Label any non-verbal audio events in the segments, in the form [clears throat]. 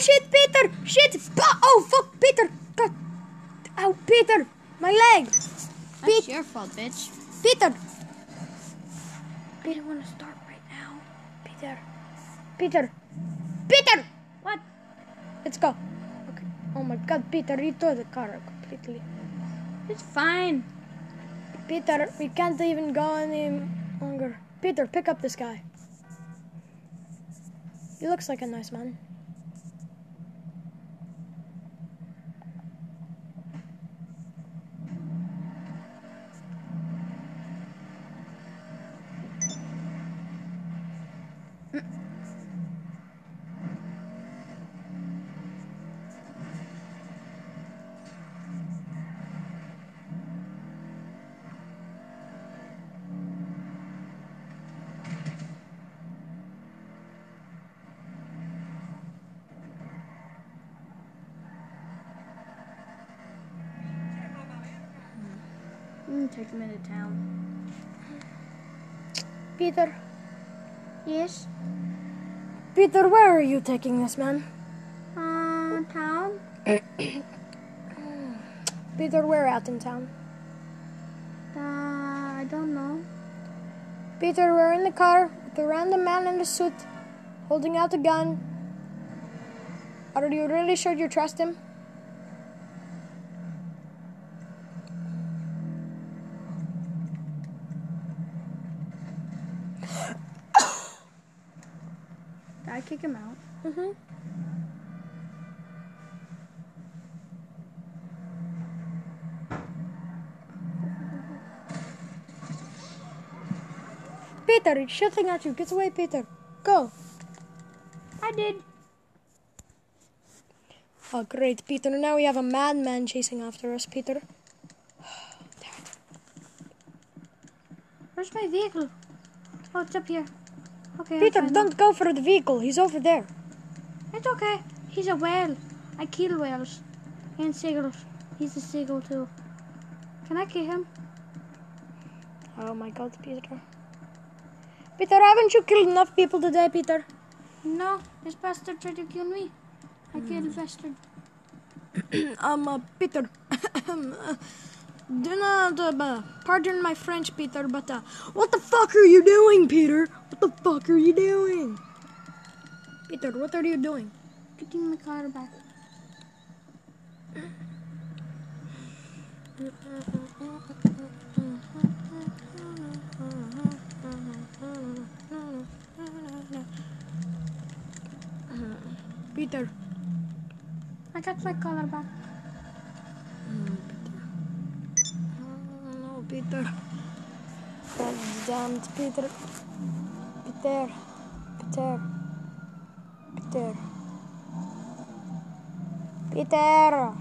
shit, Peter! Shit! Oh fuck, Peter! God! Ow, Peter! My leg! That's your fault, bitch. Peter! Peter, wanna start right now? Peter! Peter! Peter! What? Let's go. Okay. Oh my God, Peter! You tore the car completely. It's fine. Peter, we can't even go any longer. Peter, pick up this guy. He looks like a nice man. Peter, where are you taking this man? Uh, town? [clears throat] Peter, we're out in town. Uh, I don't know. Peter, we're in the car with a random man in a suit holding out a gun. Are you really sure you trust him? I him out? Mm-hmm. Peter, he's shooting at you. Get away, Peter. Go. I did. Oh, great, Peter. Now we have a madman chasing after us, Peter. Where's my vehicle? Oh, it's up here. Okay. Peter, don't go for the vehicle. He's over there. It's okay. He's a whale. I kill whales. And seagulls. He's a seagull too. Can I kill him? Oh my god, Peter. Peter, haven't you killed enough people today, Peter? No, this bastard tried to kill me. I killed the bastard. [coughs] um, uh, Peter. [coughs] Uh, pardon my French, Peter, but, uh, what the fuck are you doing, Peter? What the fuck are you doing? Peter, what are you doing? Getting my car back. Peter. I got my collar back. Peter. God damned, Peter. Peter. Peter. Peter. Peter.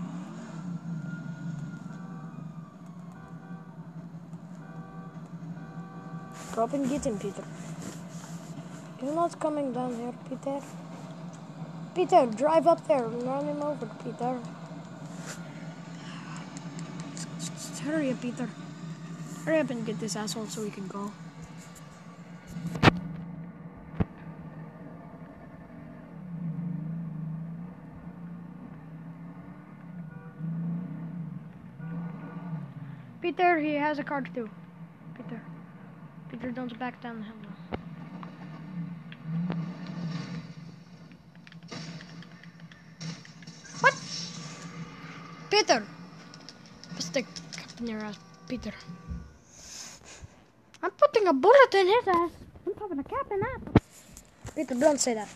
Up and get him, Peter. He's not coming down here, Peter. Peter, drive up there run him over, Peter. Hurry up, Peter. Hurry up and get this asshole so we can go. Peter, he has a card too. Peter. Peter, don't back down the hill. What? Peter! Stick in your ass, Peter. I'm a bullet in his ass. I'm popping a cap in that. Peter, don't say that.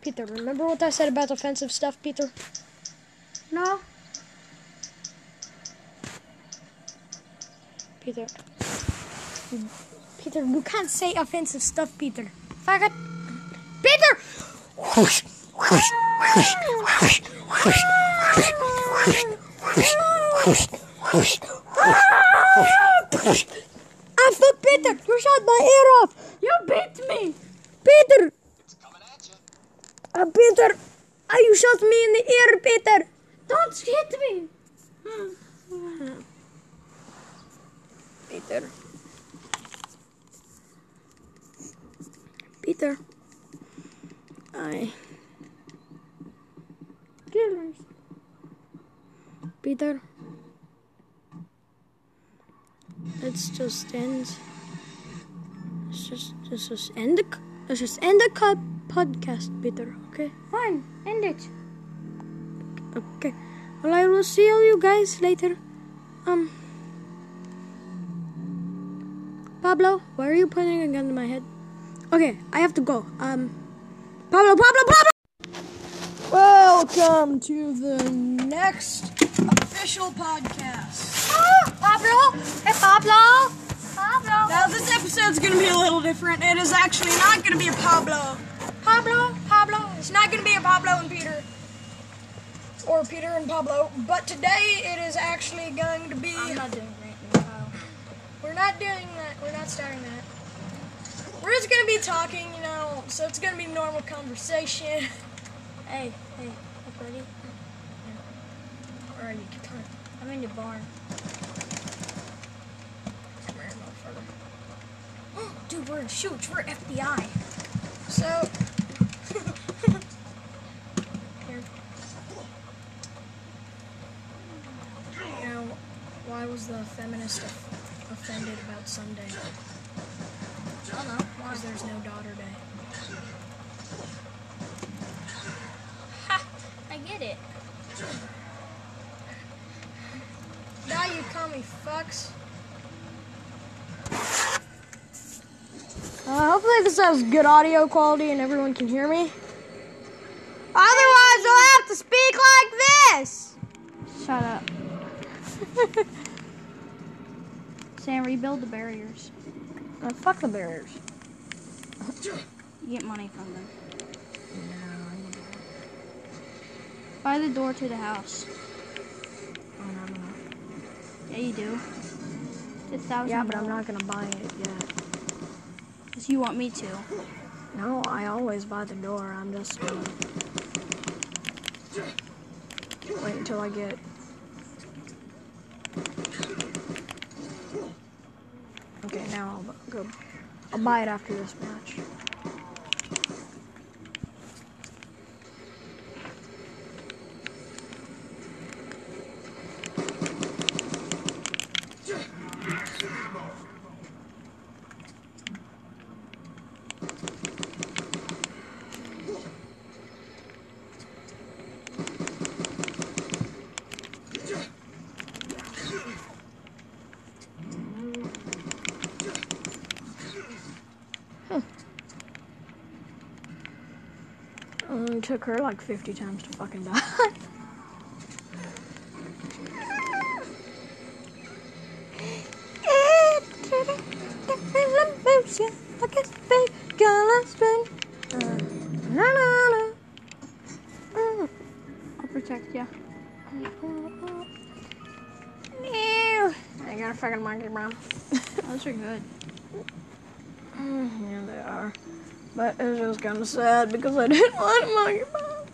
Peter, remember what I said about offensive stuff, Peter? No. Peter. Peter, you can't say offensive stuff, Peter. Faggot. Peter! Whoosh, whoosh, whoosh, whoosh, whoosh, whoosh, whoosh, whoosh, whoosh. Ah, fuck, Peter! You shot my ear off! You beat me. Peter! Ah, Peter! Ah, you shot me in the ear, Peter! Don't hit me. Peter. Peter. I Killers. Peter. Let's just end. Let's just let's just end the let's just end the co- podcast, Peter. Okay. Fine, end it. Okay. Well, I will see all you guys later. Um. Pablo, why are you pointing a gun to my head? Okay, I have to go. Um. Pablo, Pablo, Pablo! Welcome to the next official podcast. Pablo! Hey, Pablo! Pablo! Now, this episode's gonna be a little different. It is actually not gonna be a Pablo. Pablo, Pablo. It's not gonna be a Pablo and Peter. Or Peter and Pablo. But today it is actually going to be. I'm not doing that. We're not doing that. We're not starting that. We're just gonna be talking, you know, so it's gonna be normal conversation. [laughs] Hey, hey, hey, buddy. Alright, you can I'm in the barn. Come here, motherfucker. [gasps] Dude, we're in shoots. We're FBI. So. Here. You know, why was the feminist offended about Sunday? I don't know. Because there's no daughter day. [laughs] Ha! I get it. Now you call me fucks. Uh, hopefully this has good audio quality and everyone can hear me. Otherwise, I'll have to speak like this. Shut up. [laughs] Sam, rebuild the barriers. Uh, fuck the barriers. You get money from them. Buy the door to the house. Yeah, you do. It's a thousand. Yeah, but I'm not gonna buy it yet. Because you want me to. No, I always buy the door. I'm just gonna wait until I get. Okay, now I'll go. I'll buy it after this match. Um, it took her like 50 times to fucking die. Uh, I'll protect you. I got a fucking monkey, bro. Those are good. yeah, they are. But it was just kind of sad because I didn't want monkey, bro.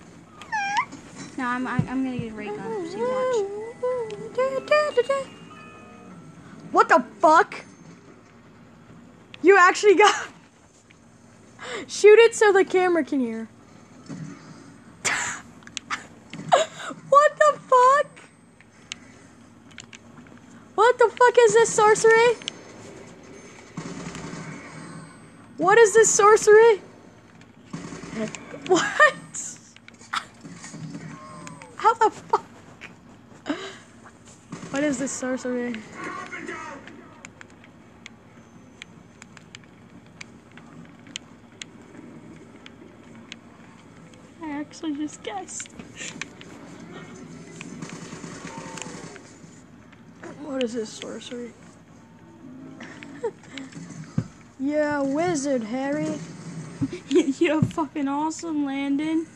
No, I'm, I'm, I'm gonna get a ray gun. So you watch. What the fuck? You actually got. [laughs] Shoot it so the camera can hear. [laughs] what the fuck? What the fuck is this sorcery? Is this sorcery? What? How the fuck? What is this sorcery? I actually just guessed. What is this sorcery? Yeah, wizard, Harry. [laughs] You're fucking awesome, Landon.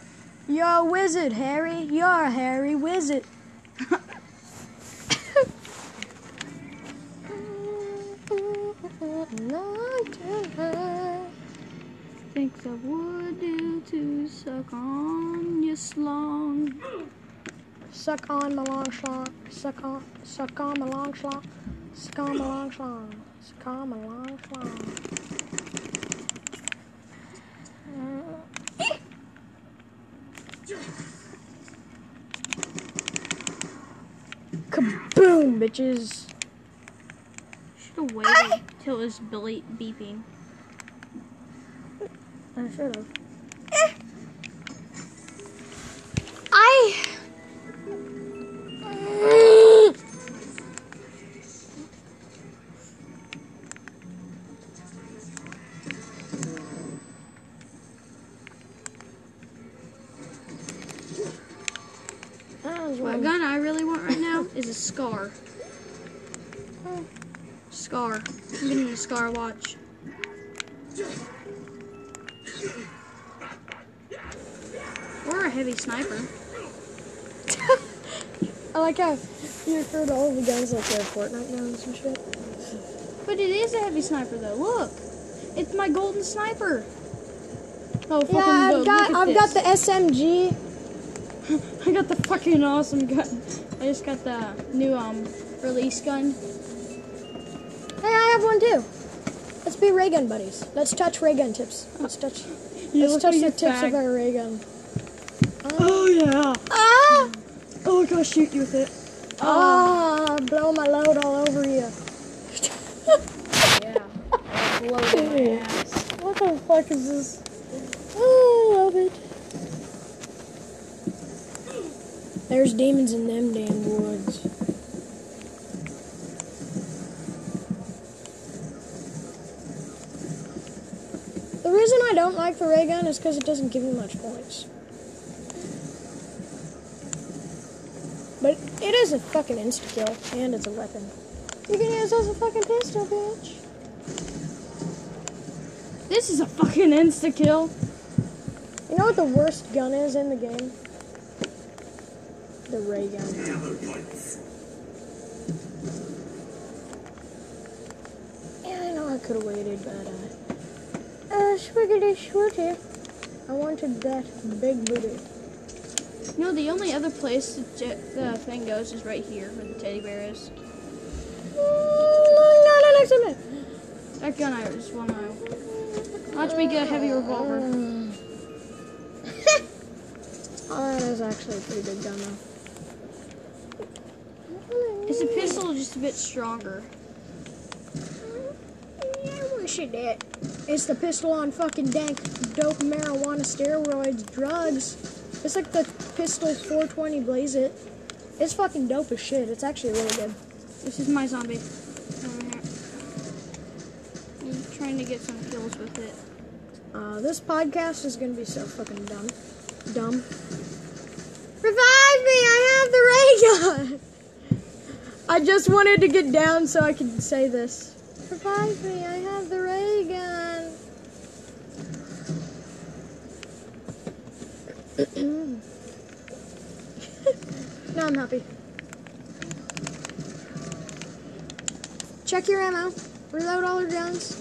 You're a wizard, Harry. You're a Harry wizard. Think the would do to suck on your slong. Suck on my long schlong. Suck on, suck on my long schlong. Suck on my long schlong. It's come along, along. Mm. Kaboom, bitches. Should've waited ah! till it was beeping. I should've. Scar. Scar. I'm getting a Scar watch. Or a heavy sniper. [laughs] I like how you refer to all the guns like they're Fortnite guns and shit. But it is a heavy sniper though. Look, it's my golden sniper. Oh, fucking Yeah, I've got I've got the SMG. [laughs] I got the fucking awesome gun. I just got the new um release gun. Hey, I have one too. Let's be ray gun buddies. Let's touch ray gun tips. Let's touch. You let's touch the tips of our ray gun. Oh yeah. Ah! Oh, I gotta shoot you with it. Ah! Blow my load all over you. [laughs] Yeah. Blow my ass. What the fuck is this? Oh, I love it. There's demons in them damn woods. The reason I don't like the ray gun is because it doesn't give me much points. But it is a fucking insta kill, and it's a weapon. You can use it as a fucking pistol, bitch. This is a fucking insta kill. You know what the worst gun is in the game? The ray gun. Yeah, I know I could have waited, but uh, uh, swiggity swooty. I wanted that big booty. Know, the only other place the, the thing goes is right here where the teddy bear is. Mm, no, no, next minute. That gun I just want to. Watch me get a heavy revolver. [laughs] oh, that is actually a pretty good gun, though. It's a just a bit stronger. Yeah, I wish it did. It's the pistol on fucking dank dope marijuana steroids drugs. It's like the pistol 420 blaze it. It's fucking dope as shit. It's actually really good. This is my zombie. I'm trying to get some kills with it. Uh, this podcast is gonna be so fucking dumb. Dumb. Revive me! I have the ray gun! I just wanted to get down so I could say this. Surprise me! I have the ray gun! now I'm happy. Check your ammo. Reload all your guns.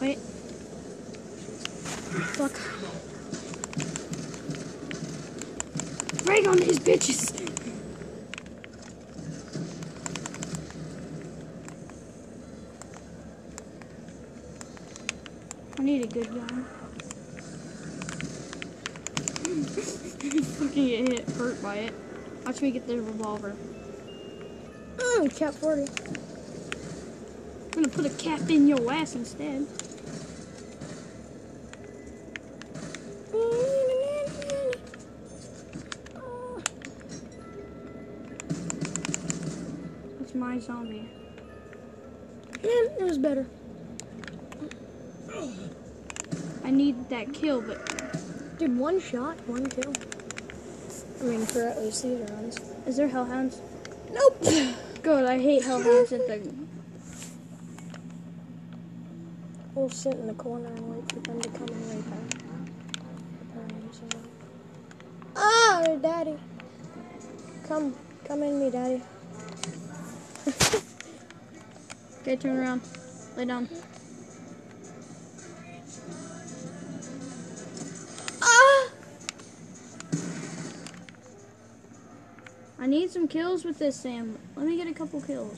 Wait. Fuck. Break on these bitches! I need a good gun. Fucking get hit, hurt by it. Watch me get the revolver. Mm, cap 40. I'm gonna put a cap in your ass instead. That's my zombie. Yeah, it was better. I need that kill, but Dude, one shot, one kill. I mean, for at least these rounds. is there hellhounds? Nope. [coughs] Good, I hate hellhounds at the We'll sit in the corner and wait for them to come and rape us. Oh, daddy. Come, come in me, daddy. [laughs] Okay, turn around. Lay down. Need some kills with this, Sam. Let me get a couple kills.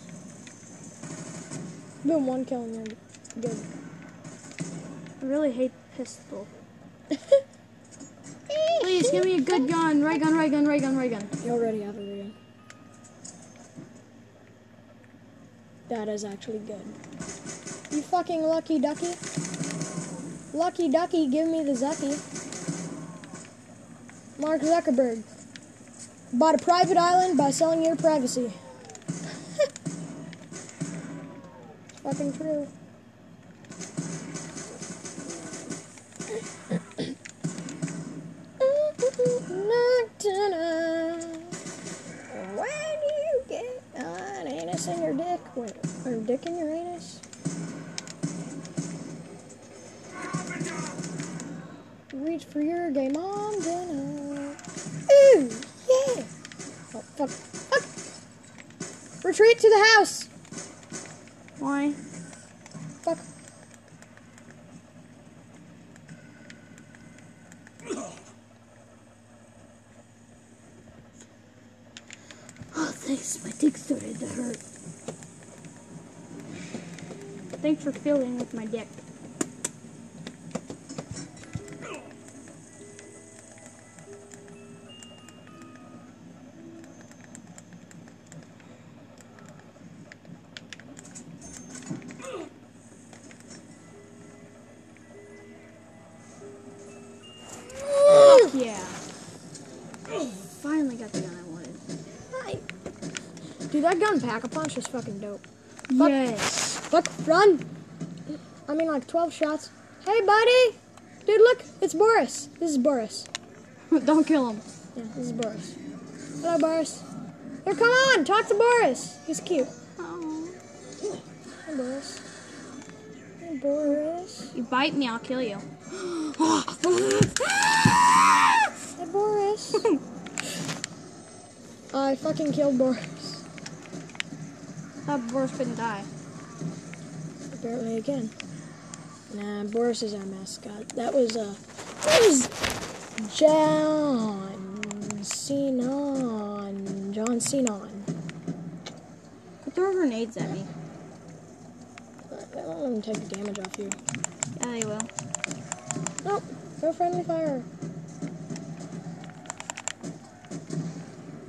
Boom, one kill and then good. I really hate pistol. [laughs] Please give me a good gun. Right gun, right gun, right gun, right gun. You already have a gun. That is actually good. You fucking lucky ducky. Lucky ducky, give me the Zucky. Mark Zuckerberg. Bought a private island by selling your privacy. [laughs] fucking true. Thanks. My dick started to hurt. Thanks for filling with my dick. Pack a punch is fucking dope. Fuck. Yes. Fuck, run. I mean, like 12 shots. Hey, buddy. Dude, look, it's Boris. This is Boris. [laughs] Don't kill him. Yeah, this is Boris. Hello, Boris. Here, come on, talk to Boris. He's cute. Oh. Hey, Boris. Hey, Boris. You bite me, I'll kill you. [gasps] Hey, Boris. [laughs] I fucking killed Boris. That Boris couldn't die. Apparently again. Nah, Boris is our mascot. That was, uh, that was John Sinon. John Sinon. Quit throwing grenades at me. I don't let him take the damage off you. Yeah, they will. Nope, no friendly fire.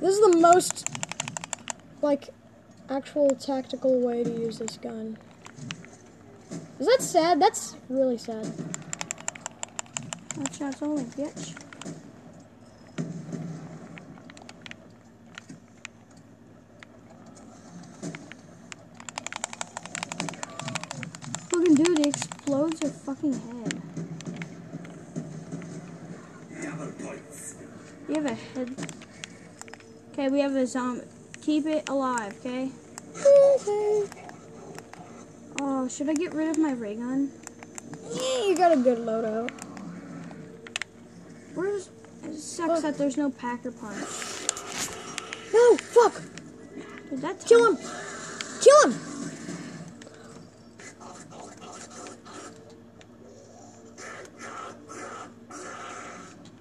This is the most, actual tactical way to use this gun. Is that sad? That's really sad. That shot's only, bitch. Fucking dude, it explodes your fucking head. You have a head. Okay, we have a zombie. Keep it alive, okay? Okay. [laughs] Oh, should I get rid of my ray gun? Yeah, you got a good loadout. Where's. It sucks that there's no Pack a punch. No, fuck! Dude, that Kill him! Kill him!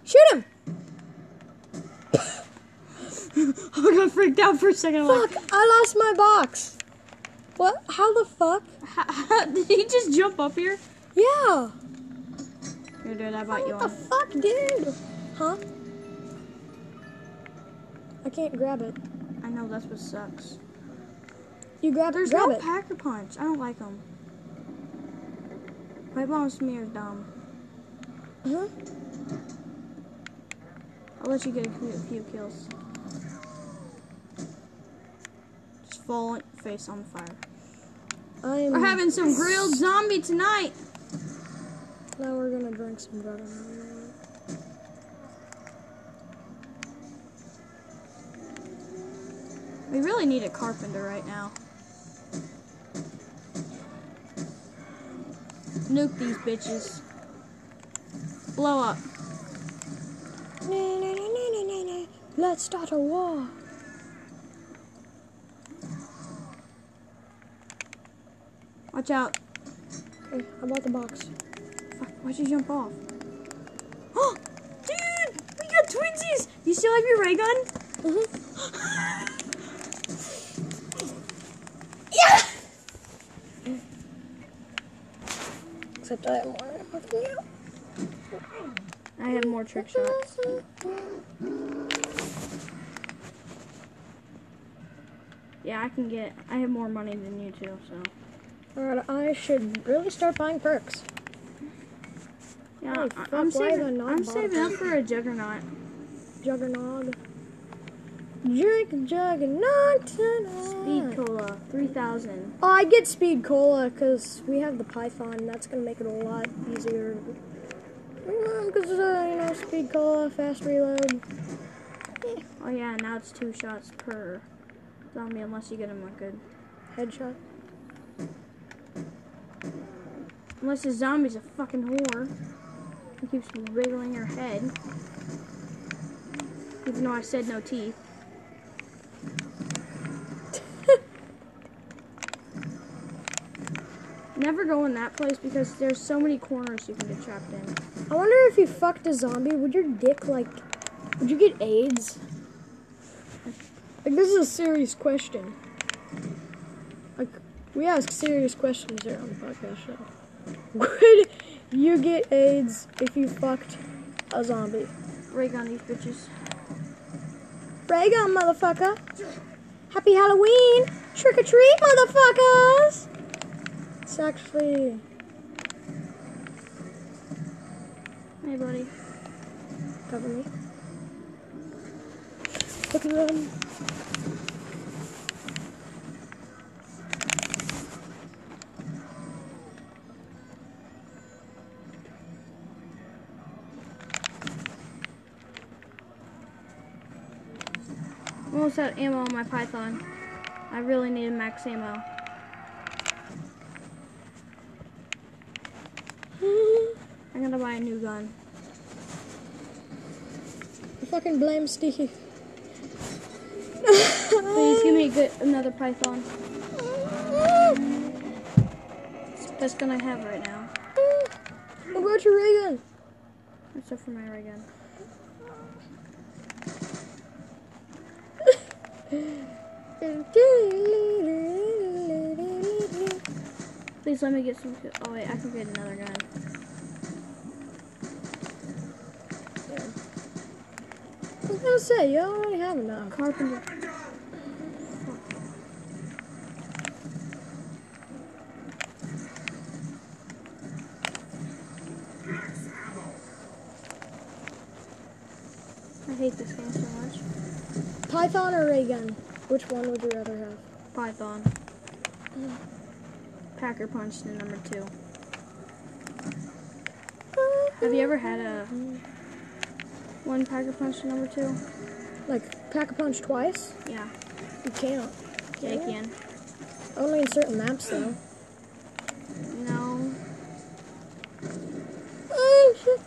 Shoot him! I got freaked out for a second. I'm like, I lost my box. What? How the fuck? How, [laughs] how, did he just jump up here? Yeah. Here, dude, I bought you What the fuck, dude? Huh? I can't grab it. I know that's what sucks. You grab There's grab no it. Pack a punch. I don't like them. Pipe bomb smear is dumb. Huh? I'll let you get a few, a few kills. Just fall face on fire. I'm. We're having some grilled zombie tonight. Now we're gonna drink some butter. We really need a carpenter right now. Nuke these bitches. Blow up. Let's start a war. Watch out. Okay, how about the box? Fuck, why'd you jump off? Oh, [gasps] dude, we got twinsies. You still have your ray gun? Mm-hmm. [gasps] Yeah! Except I have more than you. I have more trick shots. Yeah, I can get. I have more money than you two, so. I should really start buying perks. Yeah, Holy I- fuck, I'm why have I saving. I'm saving up for a juggernaut. Juggernaut. Drink juggernaut tonight. Speed cola, three thousand. Oh, I get speed cola because we have the Python. and That's gonna make it a lot easier. Because uh, you know, speed cola, fast reload. Oh yeah, now it's two shots per zombie, unless you get him a good. Headshot. Unless the zombie's a fucking whore. He keeps wriggling her head. Even though I said no teeth. [laughs] Never go in that place because there's so many corners you can get trapped in. I wonder if you fucked a zombie, would your dick like, would you get AIDS? Like this is a serious question. Like we ask serious questions here on the podcast show. Would you get AIDS if you fucked a zombie? Rig on these bitches. Ray gun, motherfucker. Happy Halloween. Trick or treat, motherfuckers. It's actually Hey buddy. cover me. Look at them. Almost out ammo on my python. I really need max ammo. [laughs] I'm gonna buy a new gun. I fucking blame Steve. Please give me a good another python. Best gun I have right now. What about your ray gun? Except for my ray gun. Please let me get some. Oh wait, I can get another gun. I was gonna say, you already have enough. Carpenter. I hate this game so much. Or? Which one would you rather have? Python. Mm. Pack a Punch to number two. Have you ever had a one Pack a Punch to number two? Like pack a punch twice? Yeah, You can't. yeah, you can. Only in certain maps though. No, Oh shit!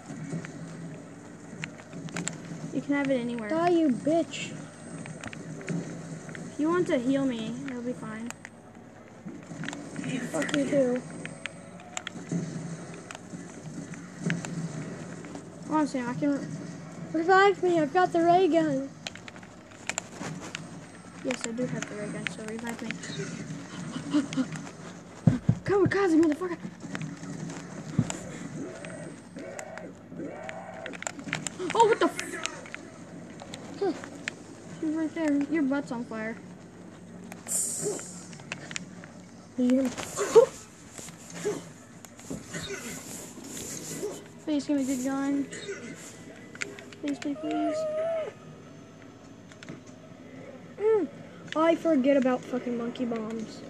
you can have it anywhere. Die, you bitch! You want to heal me, it'll be fine. Fuck you too. Honestly, I can. Revive me! I've got the ray gun. Yes, I do have the ray gun, so revive me. [laughs] Come, motherfucker! Oh, what the? F-. She's right there. Your butt's on fire. Did you hear me? Please give me a good gun. Please, please, please. Mm. I forget about fucking monkey bombs.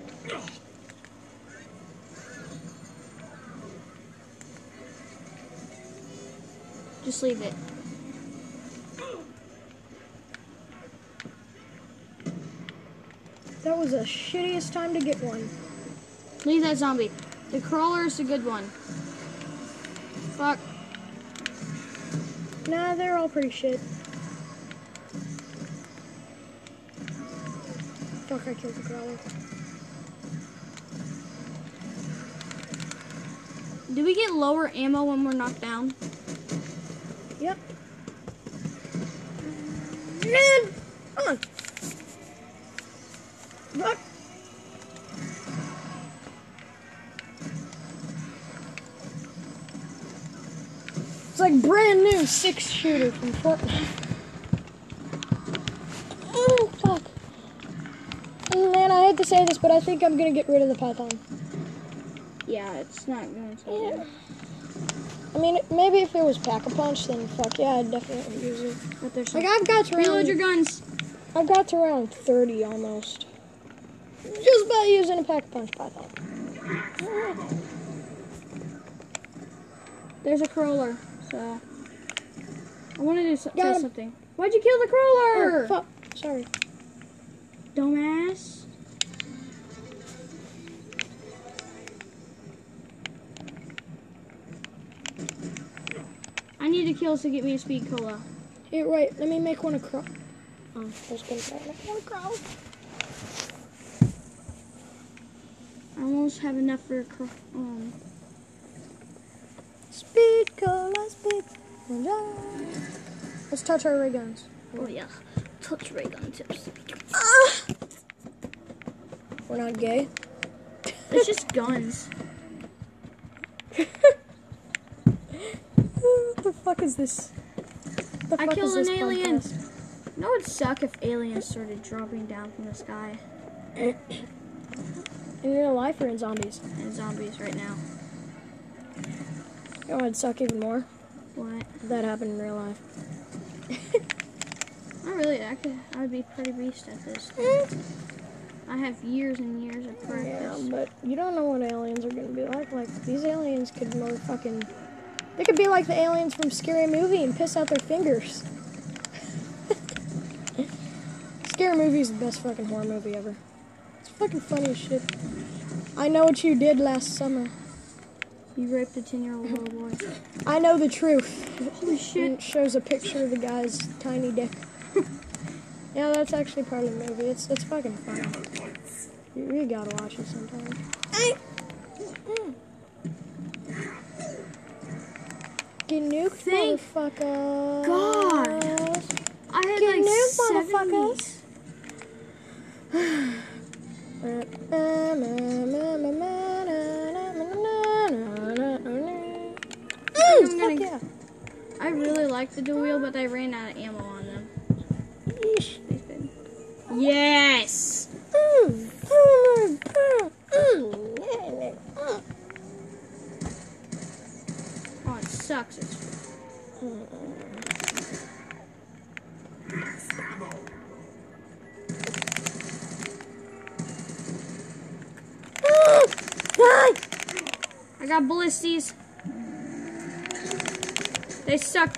Just leave it. That was the shittiest time to get one. Leave that zombie. The crawler is a good one. Fuck. Nah, they're all pretty shit. Fuck, I killed the crawler. Do we get lower ammo when we're knocked down? Yep. Man! Six shooter from Fortnite. Oh fuck. Man, I hate to say this, but I think I'm gonna get rid of the Python. Yeah, it's not going to. Yeah. I mean, maybe if it was Pack a Punch, then fuck yeah, I'd definitely use it. But there's Like I've got to Reload your guns. I've got to around 30 almost. Just by using a Pack a Punch Python. There's a crawler, so I want to do so- say something. Why'd you kill the Oh, crawler? fuck. Sorry. Dumbass. I need the kills to get me a speed cola. Here, right. let me make one a crow. Oh, I was gonna say, make one a crow. I almost have enough for a cro- um. Speed cola, speed cola. Let's touch our ray guns. Oh yeah, touch ray gun tips. Ah! We're not gay. It's just guns. [laughs] what the fuck is this? The I killed an alien. podcast? No, it'd suck if aliens started dropping down from the sky You're In real life or in zombies? and zombies right now. Oh, it'd suck even more What? that happened in real life. [laughs] I really, I could, I would be pretty beast at this. Eh. I have years and years of practice. Yeah, but you don't know what aliens are gonna be like. Like these aliens could motherfucking, they could be like the aliens from Scary Movie and piss out their fingers. [laughs] Scary Movie is the best fucking horror movie ever. It's fucking funny as shit. I know what you did last summer. You raped a ten-year-old little boy. I know the truth. Holy And shit! it shows a picture of the guy's tiny dick. [laughs] yeah, that's actually part of the movie. It's it's fucking fun. You, you gotta watch it sometime. Get nuked, Thank motherfucker. God. I had Get like nuked, seventy. [sighs] Mm, I'm gonna- yeah. I really like the dual wheel, but I ran out of ammo on them. Yeesh. Yes. Mm, mm. Oh, it sucks. It's got ballisties. They suck.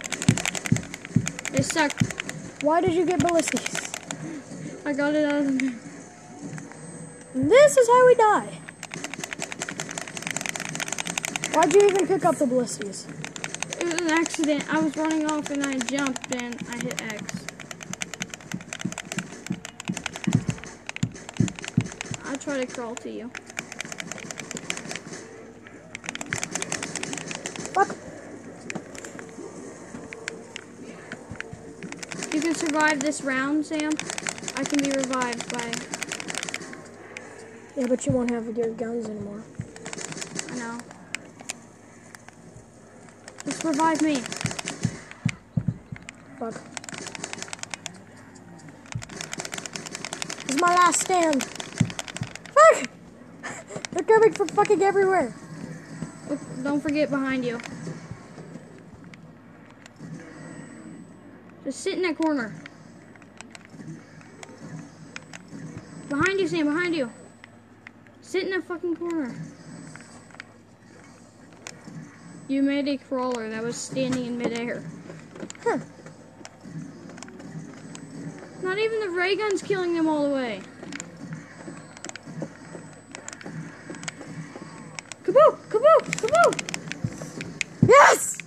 They suck. Why did you get ballistic? I got it out of them. This is how we die. Why'd you even pick up the ballisties? It was an accident. I was running off and I jumped and I hit X. I try to crawl to you. Fuck. Survive this round, Sam. I can be revived by. Yeah, but you won't have your guns anymore. I know. Just revive me. Fuck. This is my last stand. Fuck! [laughs] They're coming from fucking everywhere. Look, don't forget behind you. Just sit in that corner. You, Sam, behind you. Sit in that fucking corner. You made a crawler that was standing in midair. Huh. Not even the ray gun's killing them all the way. Kaboo! Kaboo! Kaboo! Yes!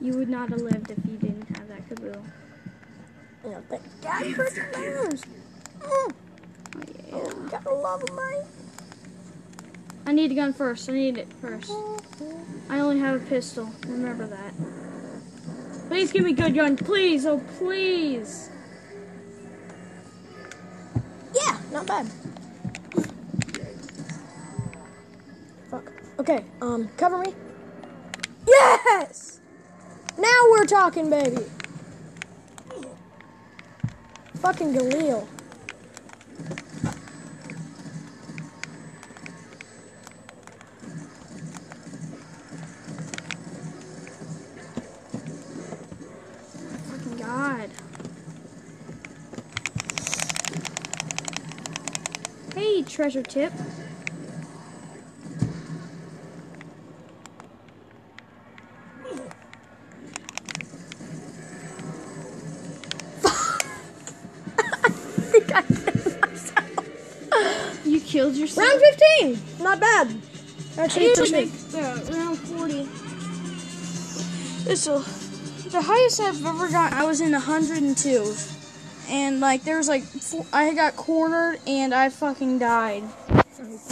You would not have lived if you didn't have that kaboo. Yeah, thank God for the banners. Mm. Oh, yeah. I need a gun first. I need it first. I only have a pistol. Remember that. Please give me good gun. Please. Oh, please. Yeah, not bad. Fuck. Okay, um, cover me. Yes! Now we're talking, baby. Fucking Galil. Treasure tip. [laughs] You killed yourself. Round 15! Not bad. Actually, I it's need to a make uh, round 40. This will, the highest I've ever got, I was in 102. And like, there was like, four, I got cornered and I fucking died.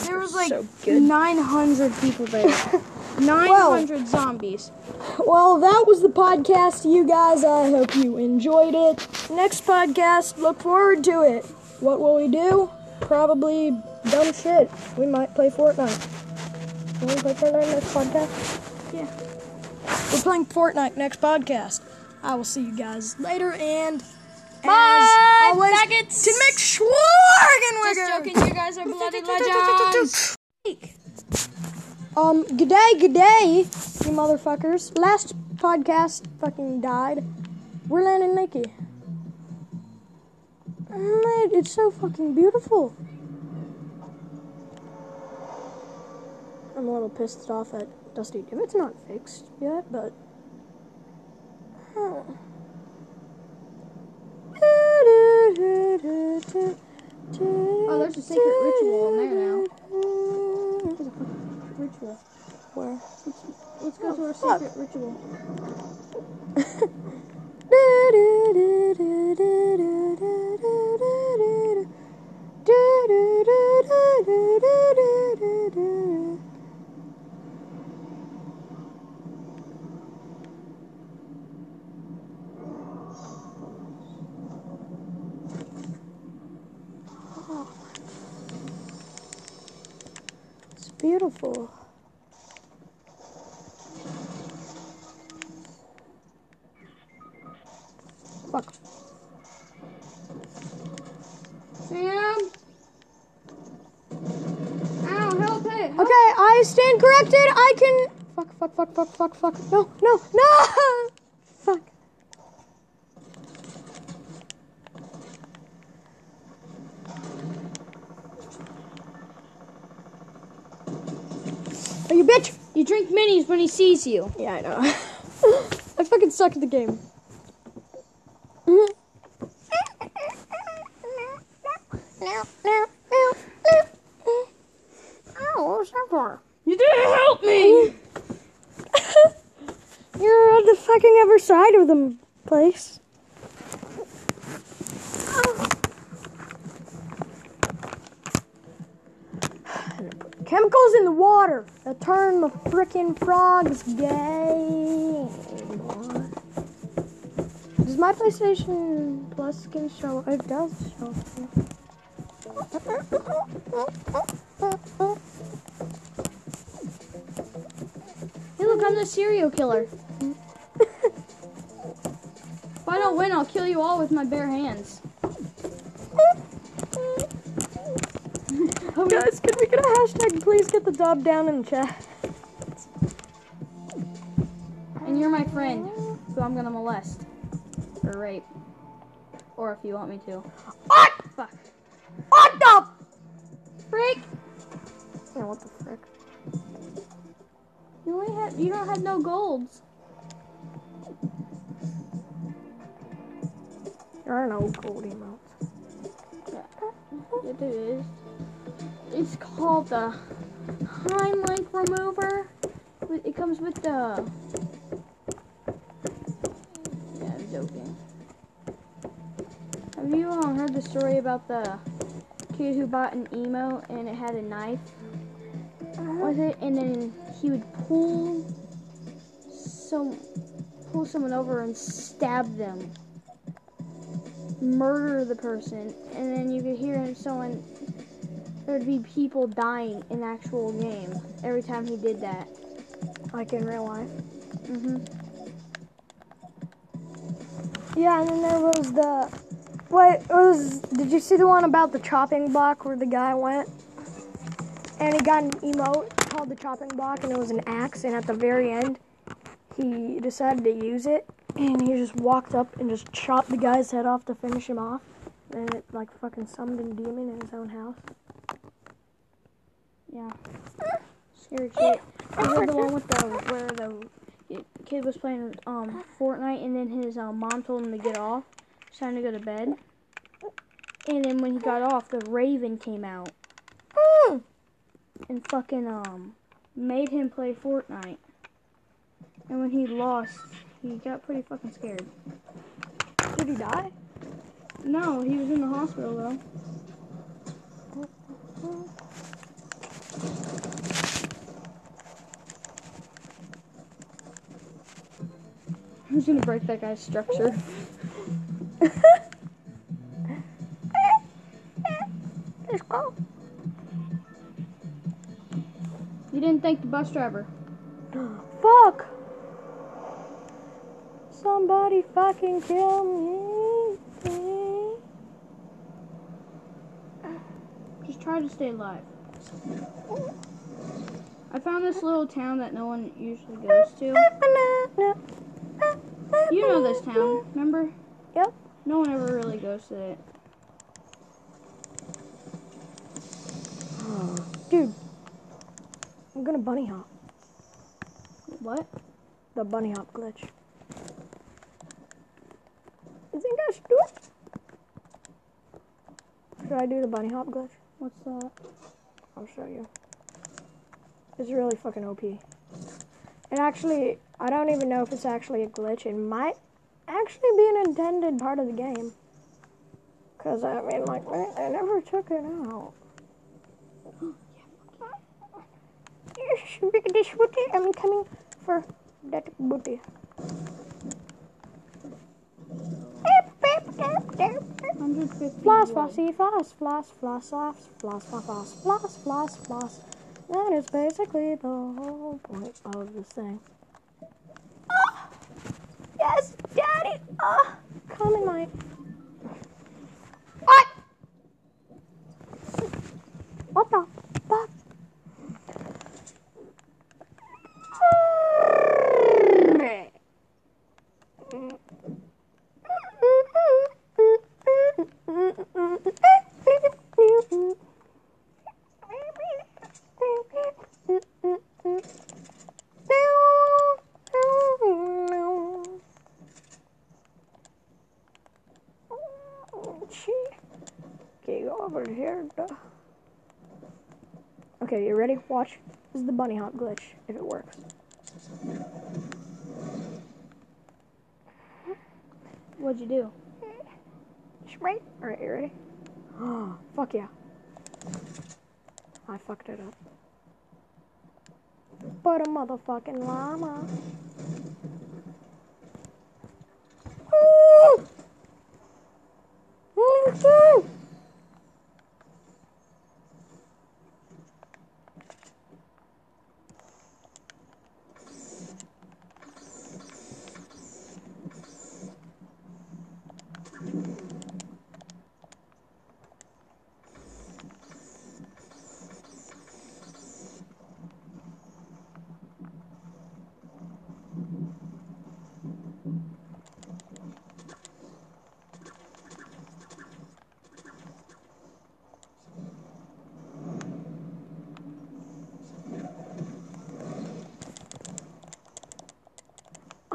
There was like So 900 people there. [laughs] 900 zombies. Well, that was the podcast, you guys. I hope you enjoyed it. Next podcast, look forward to it. What will we do? Probably dumb shit. We might play Fortnite. Will we play Fortnite next podcast? Yeah. We're playing Fortnite next podcast. I will see you guys later and Bye, always, faggots. to make sure Just joking, you guys are [laughs] bloody legends. [laughs] Um, good day, good day, you motherfuckers. Last podcast fucking died. We're landing Nikki. Man, it's so fucking beautiful. I'm a little pissed off at Dusty Div, It's not fixed yet, but. Huh. Oh, there's a secret ritual in there now. There's a ritual. Where? Let's go to our fuck. secret ritual. [laughs] [laughs] It's beautiful. Fuck. Sam? Ow, help it. Okay, I stand corrected. I can. Fuck, fuck, fuck, fuck, fuck, fuck. No, no, no! Fuck. Oh, you bitch! You when he sees you. Yeah, I know. [laughs] I fucking suck at the game. Oh, what's that for? You didn't help me! [laughs] You're on the fucking other side of the place. Chemicals in the water that turn the frickin' frogs gay. Does my PlayStation Plus skin show? It does show. Hey, look, I'm the serial killer. if I don't win, I'll kill you all with my bare hands. [laughs] Guys, hashtag? Please get the dub down in the chat. And you're my friend, who I'm gonna molest. Or rape. Or if you want me to. What? Fuck. What the? Freak! Yeah, what the frick? You only have you don't have no golds. There are no gold emotes. The Hind Link Remover. It comes with the. Yeah, I'm joking. Have you all heard the story about the kid who bought an emo and it had a knife uh-huh. with it, and then he would pull some pull someone over and stab them, murder the person, and then you could hear someone. There'd be people dying in actual game every time he did that. Like in real life. Mhm. Yeah, and then there was the. What was? Did you see the one about the chopping block where the guy went and he got an emote called the chopping block, and it was an axe, and at the very end, he decided to use it, and he just walked up and just chopped the guy's head off to finish him off, and it like fucking summoned a demon in his own house. Yeah. Scary shit. I heard the one with the where the kid was playing um Fortnite and then his um, mom told him to get off. It's time to go to bed. And then when he got off, the Raven came out and fucking um made him play Fortnite. And when he lost, he got pretty fucking scared. Did he die? No, he was in the hospital though. Who's gonna break that guy's structure? Let's go. You didn't thank the bus driver. Fuck! Somebody fucking kill me. Just try to stay alive. I found this little town that no one usually goes to. You know this town, remember? Yep. No one ever really goes to it. Dude, I'm gonna bunny hop. What? The bunny hop glitch. You think I should do it? Should I do the bunny hop glitch? What's that? I'll show you. It's really fucking OP. It actually, I don't even know if it's actually a glitch. It might actually be an intended part of the game. Because, I mean, like, they never took it out. [gasps] Yes, big booty. I'm coming for that booty. 150. Floss, flossy, floss, floss, floss, floss, floss, floss, floss, floss, floss. That is basically the whole point of this thing. Ah! Yes, Daddy! Ah! Come in my... What? What the fuck? Okay, go over here. duh. Okay, you ready? Watch. This is the bunny hop glitch, if it works. What'd you do? Right? Alright, you ready? [gasps] Fuck yeah. I fucked it up. But a motherfucking llama.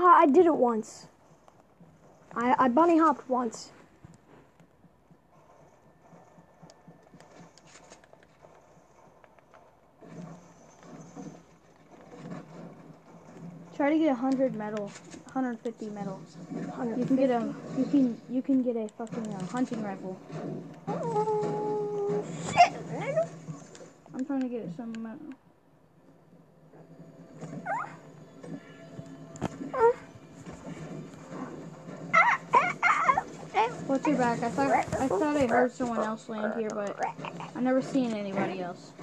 I did it once. I, I bunny hopped once. Try to get a 100 metal. 150 metal. You can get a you can you can get a fucking uh, hunting rifle. Oh, shit, nigga. I'm trying to get some metal. What's your back? I thought I thought I heard someone else land here, but I never seen anybody else.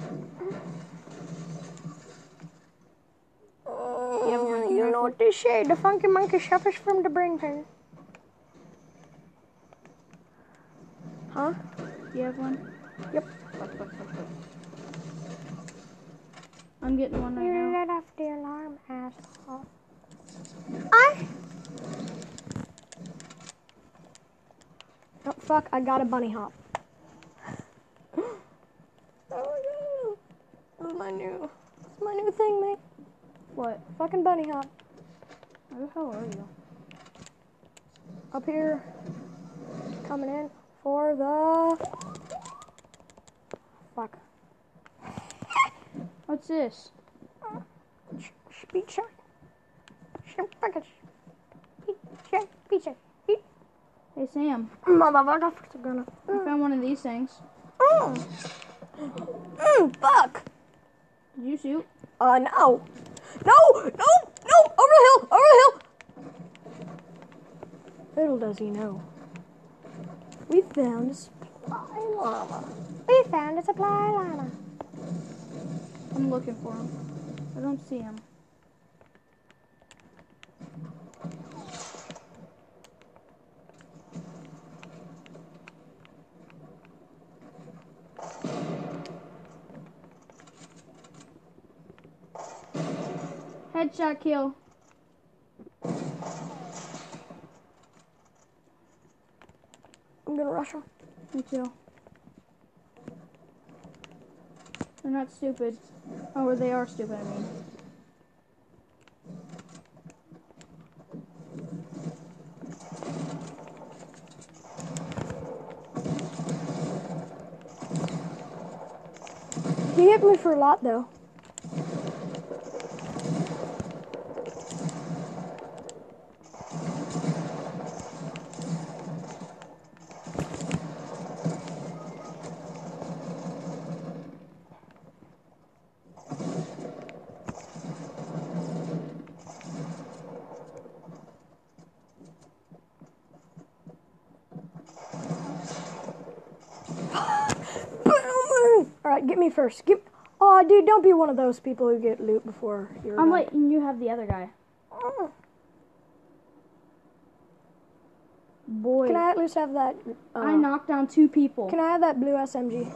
You have a you know rifle? what they say. The funky monkey suffers from the brain pain. Huh? You have one? Yep. Fuck, fuck, fuck, fuck. I'm getting one right You now. let off the alarm, asshole. I. Oh fuck! I got a bunny hop. [gasps] oh my god! This is my new, this is my new thing, mate. What? Fucking bunny hop. Where the hell are you? Up here, coming in for the. Fuck. What's this? Speed shot. Shrimp buckets. Pizza, pizza. Eat. Hey Sam, Motherfucker, are gonna. I found one of these things. Mm. Mm, fuck. Did you shoot? Uh, no. No, no, no, over the hill, over the hill. Little does he know. We found a supply llama. We found a supply llama. I'm looking for him. I don't see him. Headshot kill. I'm gonna rush him. Me too. They're not stupid. Oh, they are stupid, I mean. He hit me for a lot though. All right, get me first. Get. Oh, dude, don't be one of those people who get loot before you're. I'm letting you have the other guy. Mm. Boy, Can I at least have that? Uh, I knocked down two people. Can I have that blue SMG?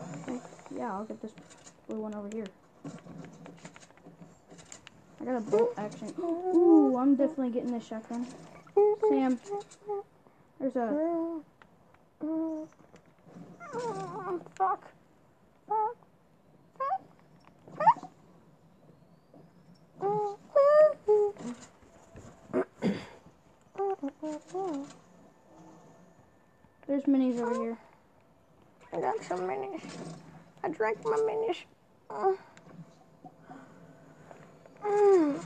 Yeah, I'll get this blue one over here. I got a bolt action. Ooh, I'm definitely getting this shotgun. Sam, there's a. Mm, Fuck. Fuck. Fuck. Fuck. There's minis over here. I got some minis. I drank my minis. Uh. Mm.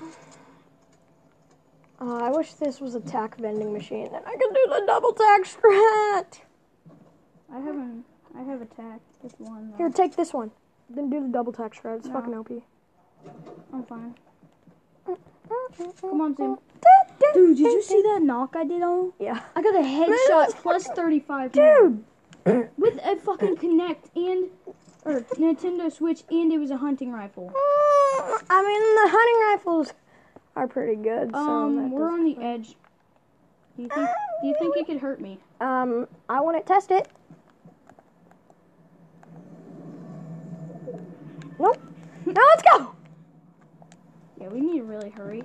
Uh, I wish this was a tack vending machine, then I could do the double tack strat. I haven't. I have attack. Just one. Though. Here, take this one. Then do the double tack strat. It's No. fucking OP. I'm fine. Come on, Sam. Dude, did you see that knock I did on? Yeah. I got a headshot plus 35. Dude! [clears throat] With a fucking Connect and. Or Nintendo Switch, and it was a hunting rifle. Mm, I mean, the hunting rifles are pretty good. So Um, we're on the edge. Do you think? Do you think it could hurt me? Um, I want to test it. Nope. Now let's go. Yeah, we need to really hurry.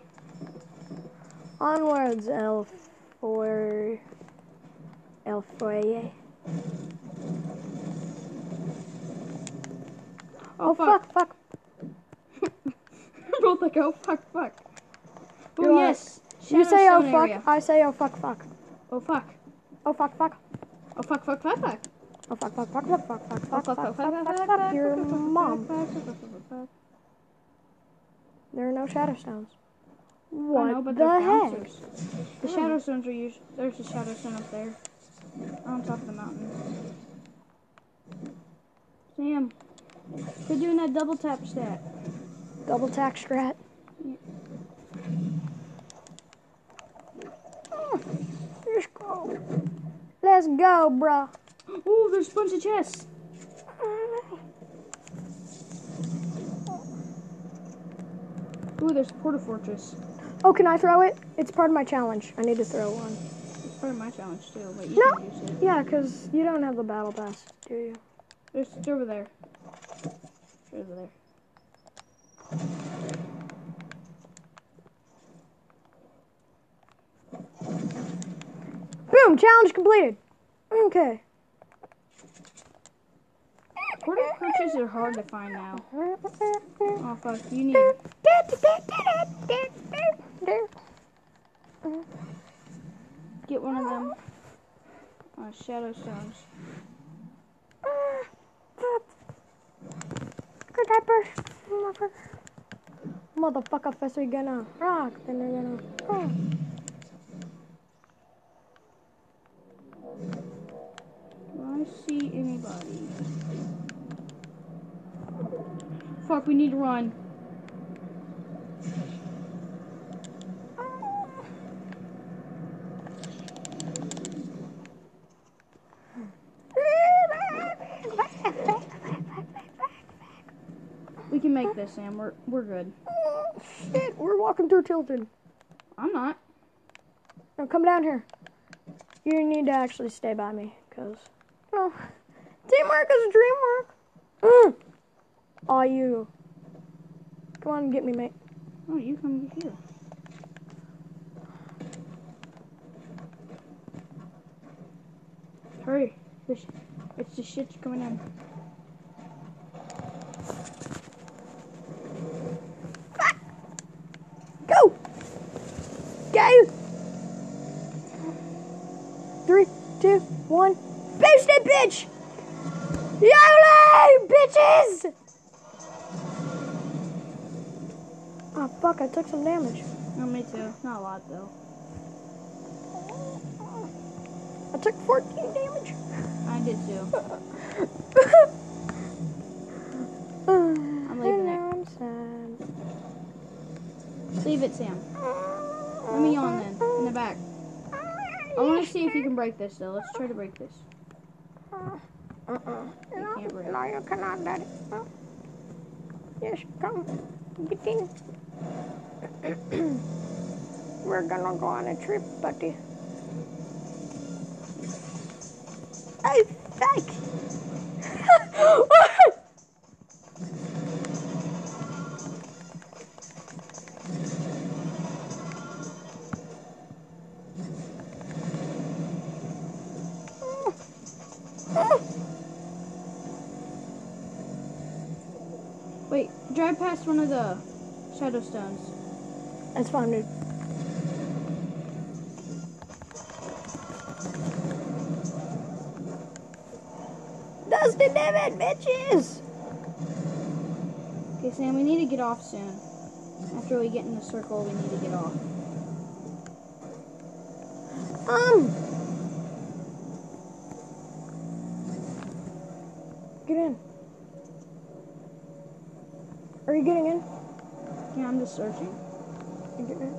Onwards, El for El Foyer. Oh, fuck, fuck. We're both like, oh fuck, fuck. Oh You're like- yes. You say oh fuck, area. I say oh fuck fuck. Oh fuck. Oh fuck fuck. Oh fuck, fuck, fuck, fuck. Oh fuck fuck fuck fuck fuck fuck Oh fuck fuck, fuck fuck, fuck fuck, fuck fuck, fuck your fuck, fuck, mom. fuck, fuck, fuck, fuck, fuck. There are no shadow stones. I What know, but the they're heck? bouncers. The shadow stones are usually there's a shadow stone up there. On top of the mountain. Sam. Quit doing that double tap stat. Double tack strat. Let's go. Let's go, bruh. Oh, there's a bunch of chests. Ooh, there's a porta fortress. Oh, can I throw it? It's part of my challenge. I need to throw one. It's part of my challenge too, but you No. can use it. Yeah, because you don't have the battle pass, do you? It's it's over there. It's over there. Boom! Challenge completed. Okay. Quarter perches are hard to find now. Oh fuck, you need get one of them uh, shadow stones. Good diaper. Motherfucker, first we gonna rock, then we're gonna rock. Do I see anybody? Fuck, we need to run. We can make this, Sam. We're we're good. Shit, we're walking through Tilton. I'm not. Now come down here. You need to actually stay by me, cause no, teamwork is dreamwork. Mm. Aw, you. Come on, get me, mate. Oh, you come get here. Hurry. This, it's the shit's coming in. Go! Go! Three, two, one. Boost it, bitch! YOLO, bitches! Oh, fuck, I took some damage. Oh, me too. Not a lot, though. I took 14 damage. I did too. [laughs] I'm leaving it. I'm sad. Leave it, Sam. Let me on then. In the back. I want to see if you can break this, though. Let's try to break this. Uh-uh. You can't break it. No, you cannot, Daddy. Yes, come. We're gonna go on a trip, buddy. Oh, fuck! [laughs] past one of the shadow stones. That's fine, dude. Dusty Divot, bitches! Okay, Sam, we need to get off soon. After we get in the circle, we need to get off. Um. Get in. Are you getting in? Yeah, I'm just searching. You getting in?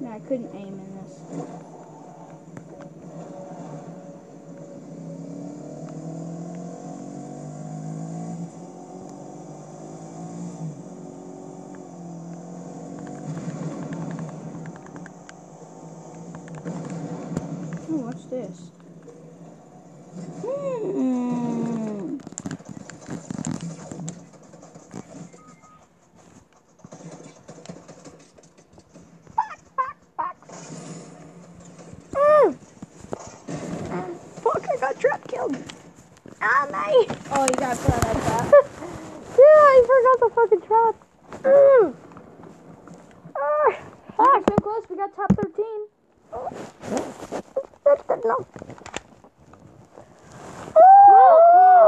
Yeah, I couldn't aim in this. Ooh, what's this? Hmm. Mm. Fuck, I got trap killed. Ah, mate. Oh, you got put on that trap. yeah, I forgot the fucking trap. Mm. Ah, Fuck, so close. We got top 13. that's good enough. Well,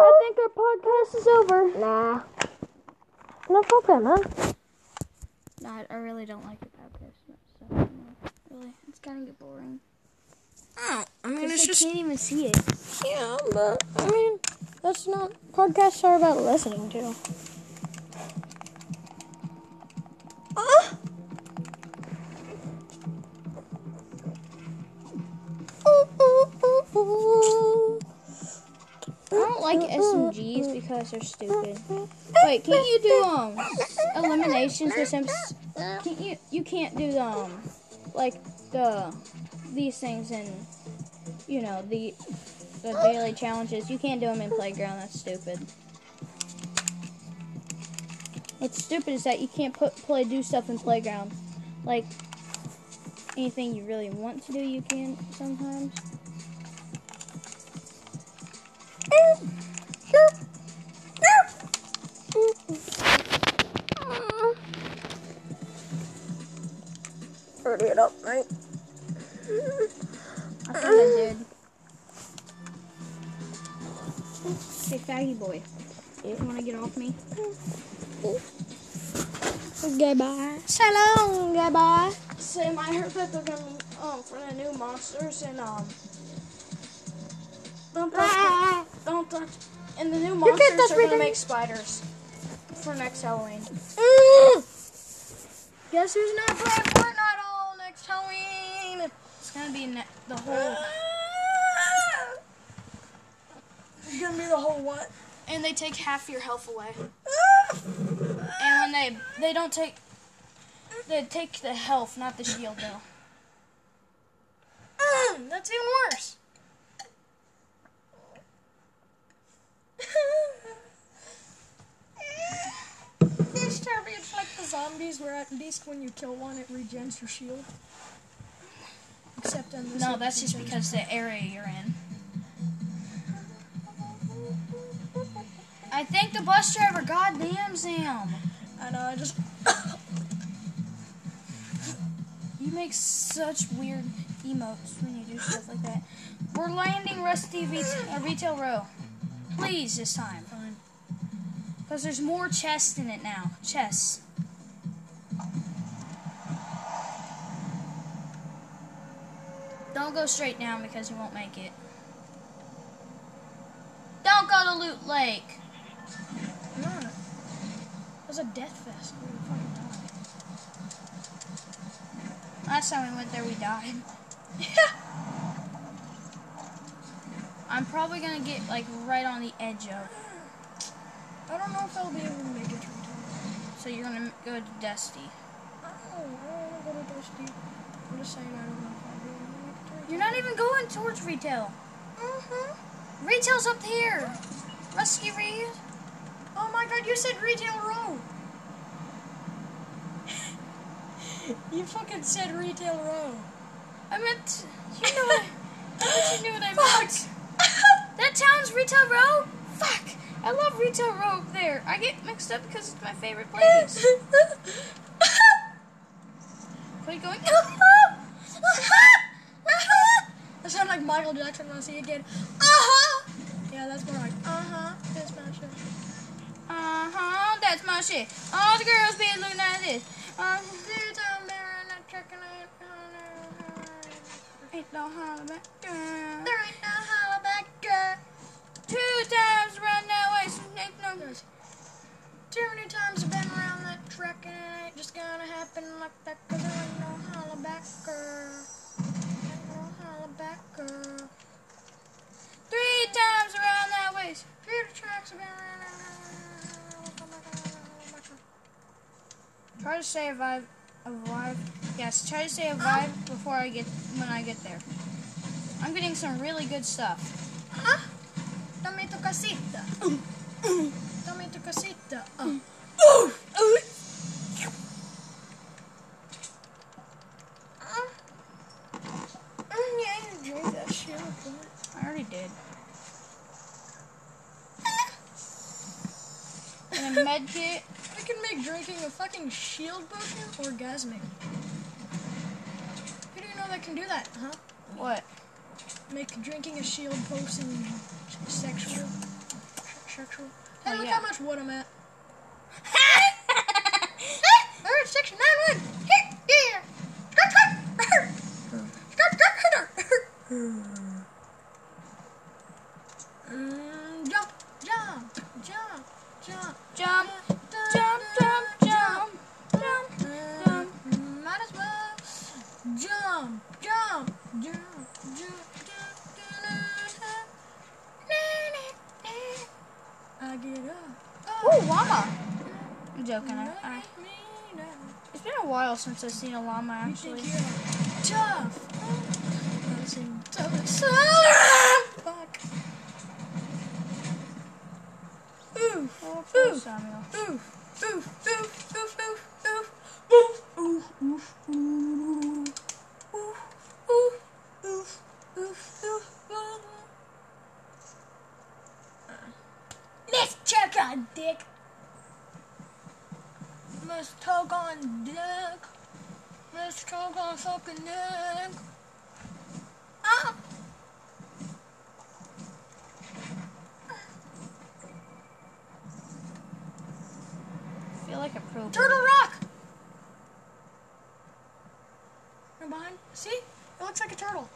I think our podcast is over. Nah. No problem, huh? No, I, I really don't like the podcast. So, really, it's kind of get boring. Oh, I mean, Because it's I just can't even see it. yeah, but I mean, that's not podcasts are about listening to. Ah. I don't like SMGs because they're stupid. Wait, can't you do um eliminations with some Can't you you can't do um like the these things in you know the the daily challenges. You can't do them in playground. That's stupid. What's stupid is that you can't put play do stuff in playground. Like anything you really want to do, you can sometimes. Hurry it up, mate. I thought I did. Hey, faggy boy. You want to get off me? Goodbye. So long, goodbye. Sam, I heard that they're gonna um for the new monsters and um don't touch Ah. don't touch and the new monsters touch are gonna Daddy. make spiders for next Halloween. Mm. Guess who's not playing Fortnite all next Halloween? It's gonna be ne- the whole It's gonna be the whole what? and they take half your health away. And when they they don't take they take the health, not the shield though. Mm, that's even worse. [laughs] It's like the zombies, where at least when you kill one, it regens your shield. Except in this. No, that's just because the area you're in. I think the bus driver, goddamn Sam. I know. I just. You make such weird emotes when you do stuff like that. We're landing Rusty Re- uh, Retail Row. Please, this time. Fine. Because there's more chests in it now. Chests. Don't go straight down because you won't make it. Don't go to Loot Lake. No. It was a death fest. We fucking die. Last time we went there, we died. [laughs] I'm probably gonna get like right on the edge of. I don't know if I'll be able to make it. So you're gonna go to Dusty. I don't know. I don't want to go to Dusty. I'm just saying I don't know You're not even going towards retail. Mm-hmm. Retail's up here. Rusty Reed. Oh my god, you said retail row. [laughs] you fucking said retail row. I meant. You know what? I you knew what I meant. Fuck. [laughs] That town's retail row. Fuck. I love retail row up there. I get mixed up because it's my favorite place. [laughs] Quit going. That sounded like Michael Jackson when I see again. Uh-huh. Yeah, that's more like, uh-huh. That's my shit. Uh huh. That's my shit. All the girls be looking at this. Uh, Dude, I'm there and I'm checking it. ain't no holler back. girl. There ain't no holla back, girl. Two times around that way. So ain't no. Yes. Too many times I've been around that track and it ain't just gonna happen like that cause there ain't no holla back, girl. Back. Three times around that waist. Few tracks have been around. Try to stay alive. Alive. Yes. Try to stay alive before I get when I get there. I'm getting some really good stuff. Huh? Dame tu casita. Dame tu casita. Uh. Mm, yeah, you drink that shit. boy. I did. [laughs] And a med kit. I can make drinking a fucking shield potion orgasmic. Who do you know that can do that, huh? What? Make drinking a shield potion sexual. Sexual. Hey, Oh, look yeah. how much wood I'm at. [laughs] Alright, section 9 wood. Yeah. Mm, jump, Jump, jump, jump, jump, jump, jump. Might as well jump, jump, jump, jump, jump. I get up. Ooh, llama. I'm joking. I, I. It's been a while since I've seen a llama You actually. think you're tough. I've seen- Tough oof, oof, oof, on dick. Let's talk on dick. Let's talk on fucking dick. Ah! I feel like a pro. Turtle Rock! You're behind? See? It looks like a turtle.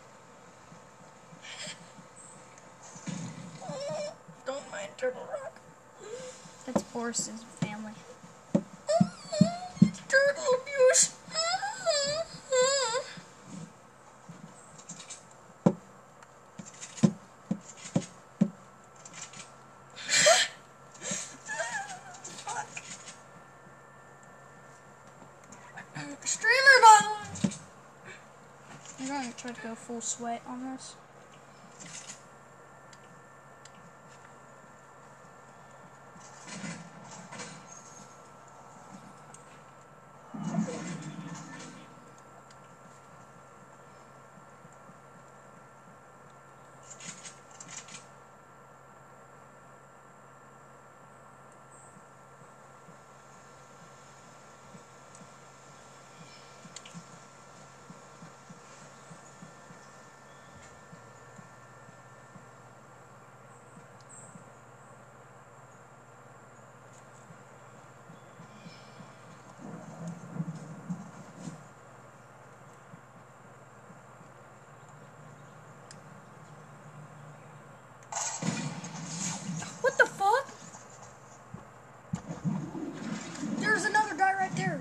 [laughs] Don't mind Turtle Rock. That's Boris's full sweat on this. What the fuck? There's another guy right there.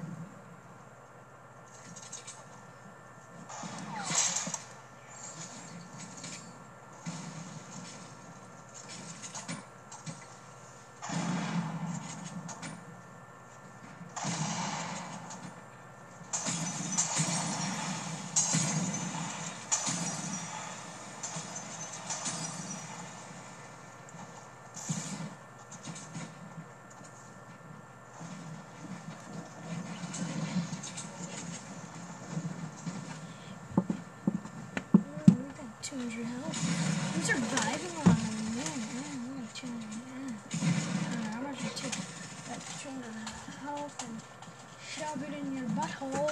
Oh, we got 200 health. I'm surviving on the moon. Yeah, we got 200. Yeah. I'm gonna take that 200 health and shove it in your butthole.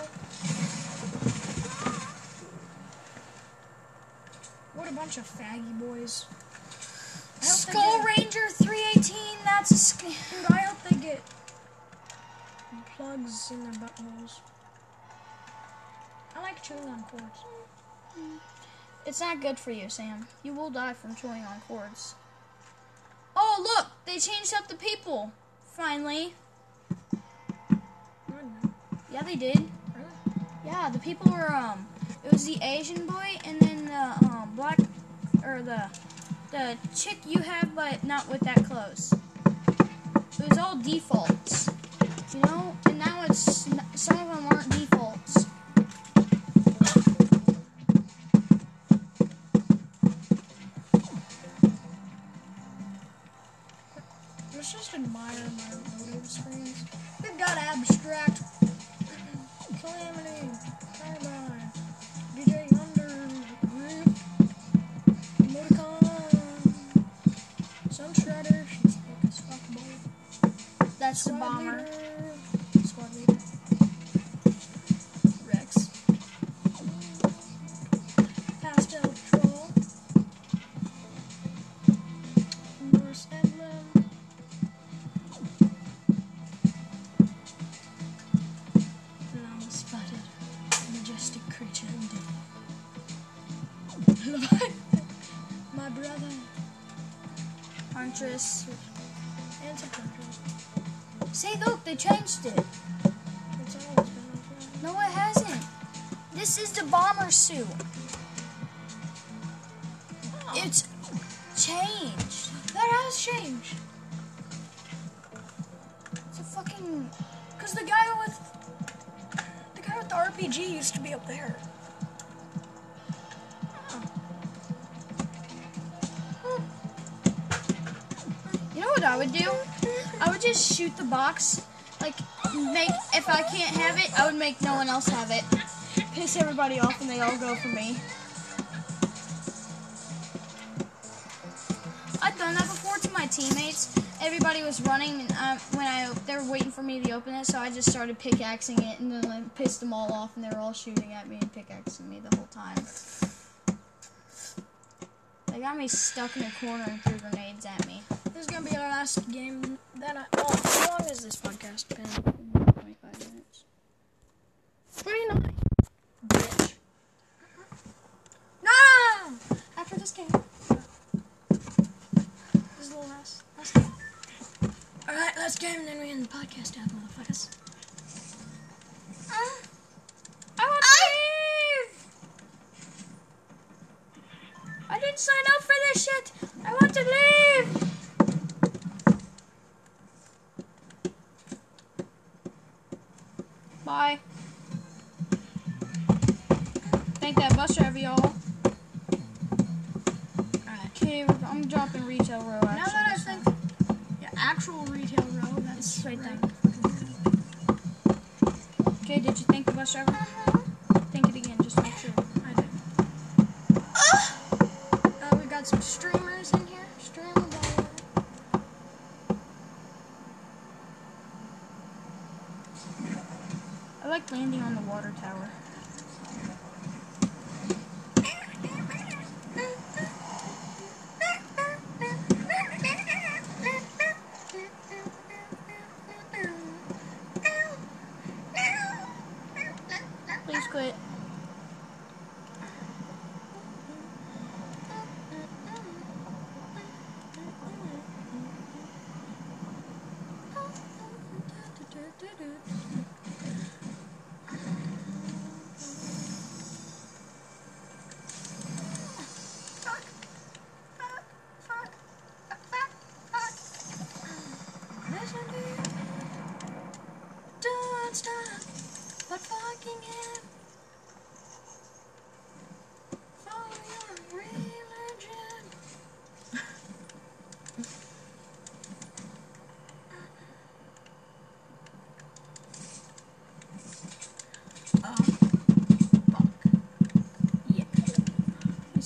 What a bunch of faggy boys. I hope they Skull Ranger 318, that's a sk- Dude, I hope they get plugs in their buttholes. I like chewing on cords. It's not good for you, Sam. You will die from chewing on cords. Oh, look! They changed up the people. Finally. Yeah, they did. Really? Yeah, the people were um. It was the Asian boy and then the um black or the the chick you have, but not with that clothes. It was all defaults, you know. And now it's some of them aren't defaults. They changed it. No, it hasn't. This is the bomber suit. It's changed. That has changed. It's a fucking. Because the guy with... the guy with the RPG used to be up there. You know what I would do? I would just shoot the box. Make, if I can't have it, I would make no one else have it. Piss everybody off and they all go for me. I've done that before to my teammates. Everybody was running and I, when I they were waiting for me to open it, so I just started pickaxing it and then like, pissed them all off, and they were all shooting at me and pickaxing me the whole time. They got me stuck in a corner and threw grenades at me. This is gonna be our last game that I. Oh, how long is this podcast been? 25 minutes. 29. Bitch. No! After this game. This is the last, last game. Alright, last game, and then we end the podcast out, motherfuckers. I want to leave! I didn't sign up for this shit! I want to leave! Bye. Thank that bus driver, y'all. Okay, I'm dropping retail row actually. Now that I think. Yeah, actual retail row, that's Right right there. Okay, did you thank the bus driver?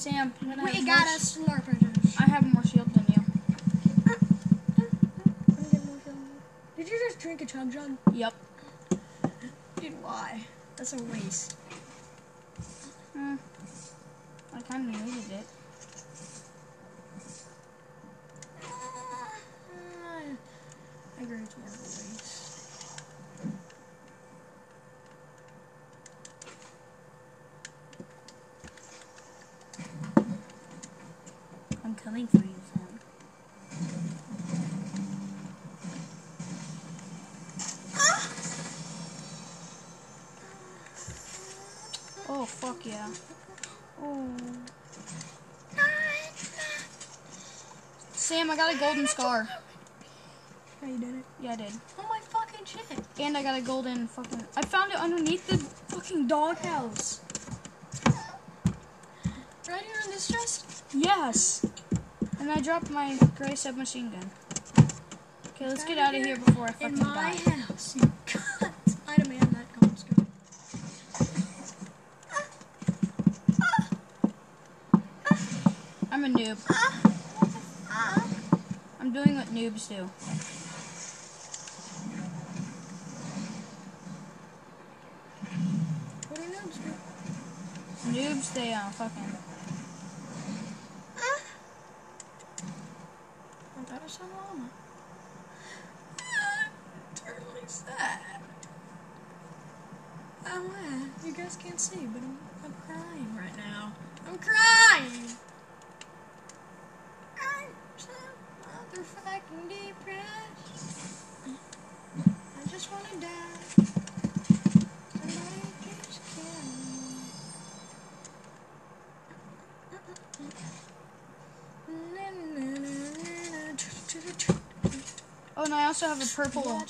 Sam, We got a slurpers. I have more shield than you. Did you just drink a chug jug? Yep. Dude, why? That's a waste. Hmm. I kind of needed it. I agree it's more of a waste. I'm coming for you, Sam. Oh, fuck yeah. Oh. Sam, I got a golden scar. How you did it? Yeah, I did. Oh my fucking shit. And I got a golden fucking. I found it underneath the fucking doghouse. Right here in this chest? Yes. And I dropped my gray submachine gun. Okay, let's get out of here before I fucking In my die. house. You got item and that comes good. I'm a noob. I'm doing what noobs do. And I also have a purple.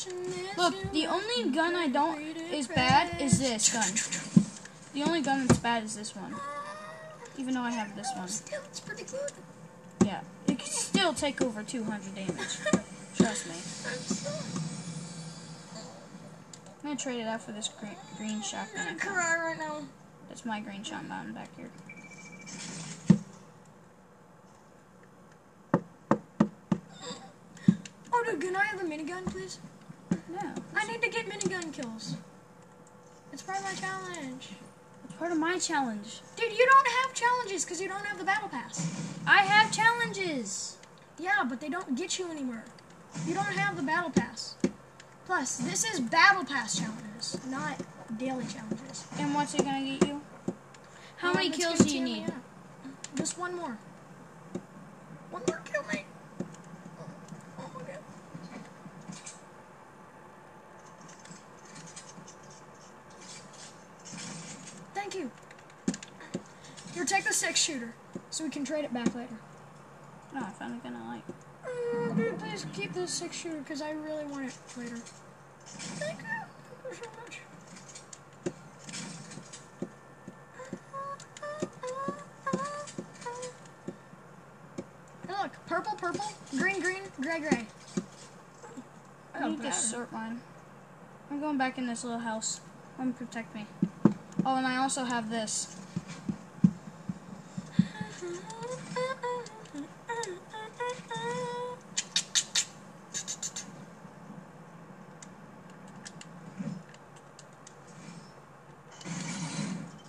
Look, the only gun I don't is bad is this gun. The only gun that's bad is this one. Even though I have this one. Still, it's pretty good. Yeah. It can still take over 200 damage. [laughs] Trust me. I'm gonna trade it out for this green, green shotgun. I'm right now. That's my green shotgun back here. Oh, dude, can I have No. I need to get minigun kills. It's part of my challenge. It's part of my challenge. Dude, you don't have challenges because you don't have the battle pass. I have challenges. Yeah, but they don't get you anywhere. You don't have the battle pass. Plus, this is battle pass challenges, not daily challenges. And what's it gonna get you? How many kills do you need? Just one more. One more kill, mate. Oh my god. Thank you. Here, take the six shooter, so we can trade it back later. No, I found a gun I like. Mm, dude, please keep this six shooter because I really want it later. Thank you. Thank you so much. Hey, look, purple, purple, green, green, gray, gray. I need to sort mine. I'm going back in this little house. Let me protect me. Oh, and I also have this.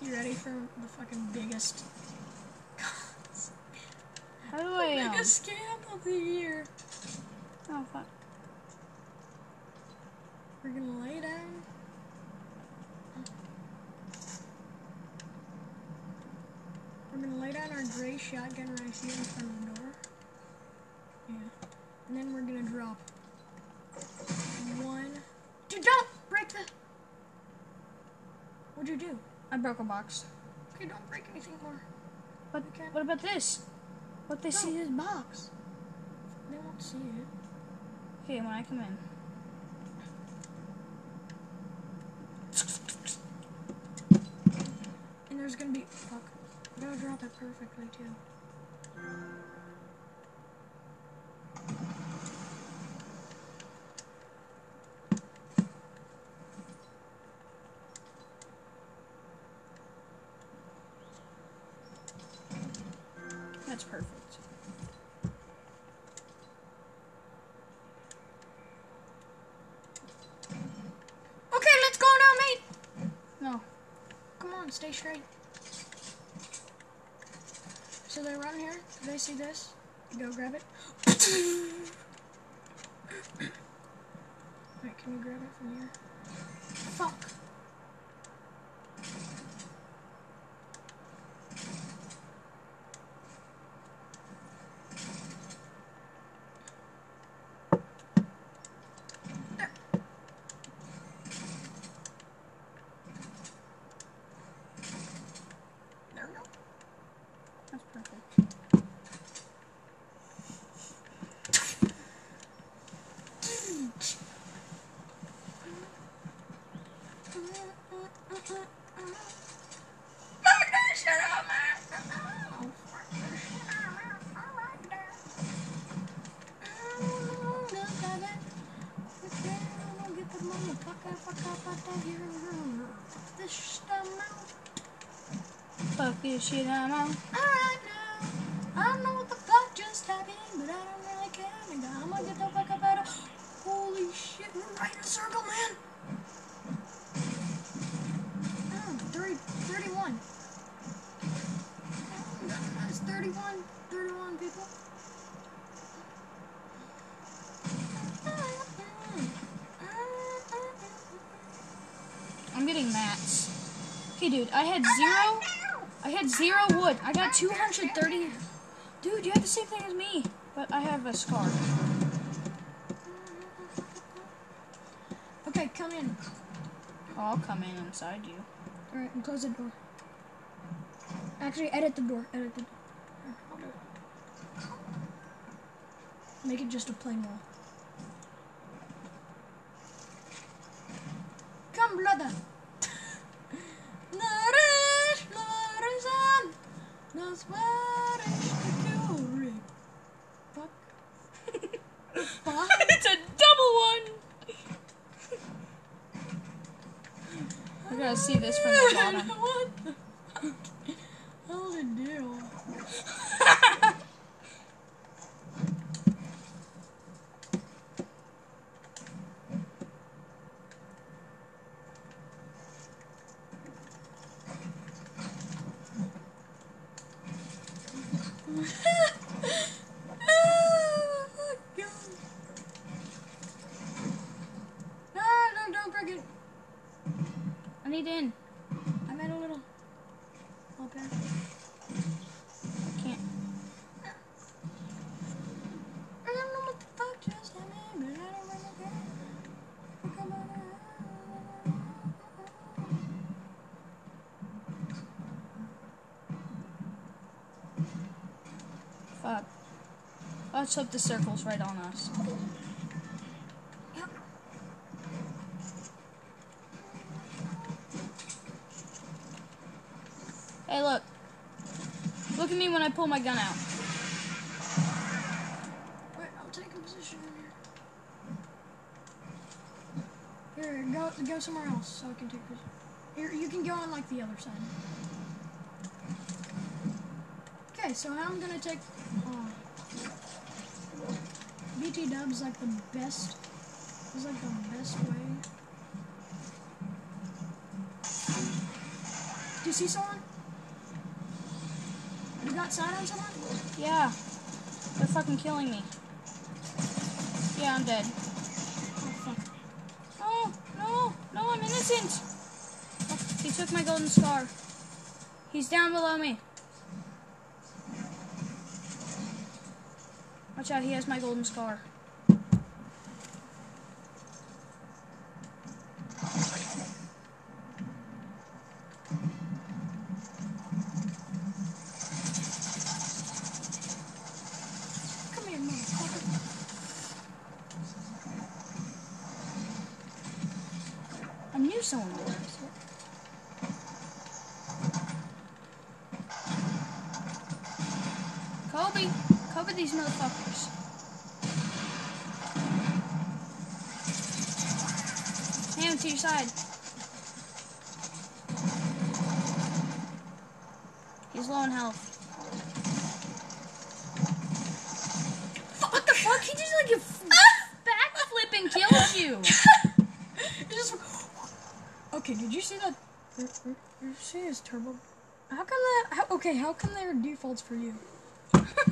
You ready for the fucking biggest, How do I [laughs] um? biggest scam of the year? Oh fuck. We're gonna lay down. We're gonna lay gray shotgun right here in front of the door. Yeah. And then we're gonna drop one. Dude, don't break the. What'd you do? I broke a box. Okay, don't break anything more. But Okay. what about this? What they see No. is box. They won't see it. Okay, when I come in. And there's gonna be. Fuck. I drop it perfectly too. That's perfect. Okay, let's go now, mate. No. Come on, stay straight. So they run here. They see this. Go grab it. [coughs] Wait, can you grab it from here? Fuck this shit, I'm out. Alright now, I don't know what the fuck just happened, but I don't really care. nigga. I'm gonna get the fuck up out of. Holy shit, we're right in a circle, man. Three, 31. That's 31, 31 people. I'm getting mats. Okay, dude, I had zero. I had zero wood. I got 230. Dude, you have the same thing as me. But I have a scar. Okay, come in. Oh, I'll come in inside you. Alright, and close the door. Actually, edit the door. Edit the door. Here, I'll do it. Make it just a plain wall. Let's hope the circle's right on us. Hey, look. Look at me when I pull my gun out. Wait, I'll take a position in here. Here, go go somewhere else so I can take this. Here, you can go on like the other side. Okay, so I'm gonna take. Uh, BT Dub's like the best. Is like the best way. Do you see someone? You got sight on someone? Yeah. They're fucking killing me. Yeah, I'm dead. Oh fuck. No, no, no, I'm innocent. Oh, he took my golden scar. He's down below me. Watch out, he has my golden scar. Side. He's low in health. What the fuck? He just like a backflip and killed you. [laughs] Just. Okay, did you see that? You see his turbo? How come that? How, okay, how come there are defaults for you? [laughs]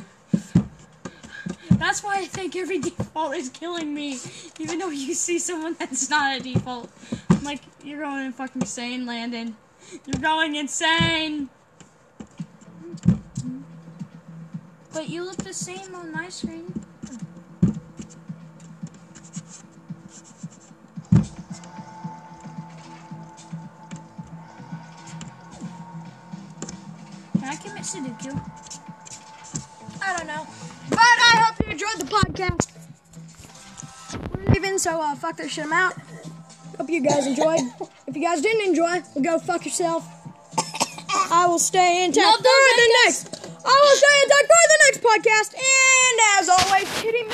That's why I think every default is killing me. Even though you see someone that's not a default. You're going fucking insane, Landon. You're going insane. But you look the same on my screen. Can I commit Sudoku? I don't know, but I hope you enjoyed the podcast. We're leaving, so uh, fuck this shit. I'm out. Hope you guys enjoyed. if you guys didn't enjoy, well, go fuck yourself. I will stay in touch Love for the next. I will stay in touch for the next podcast. And as always, kitty.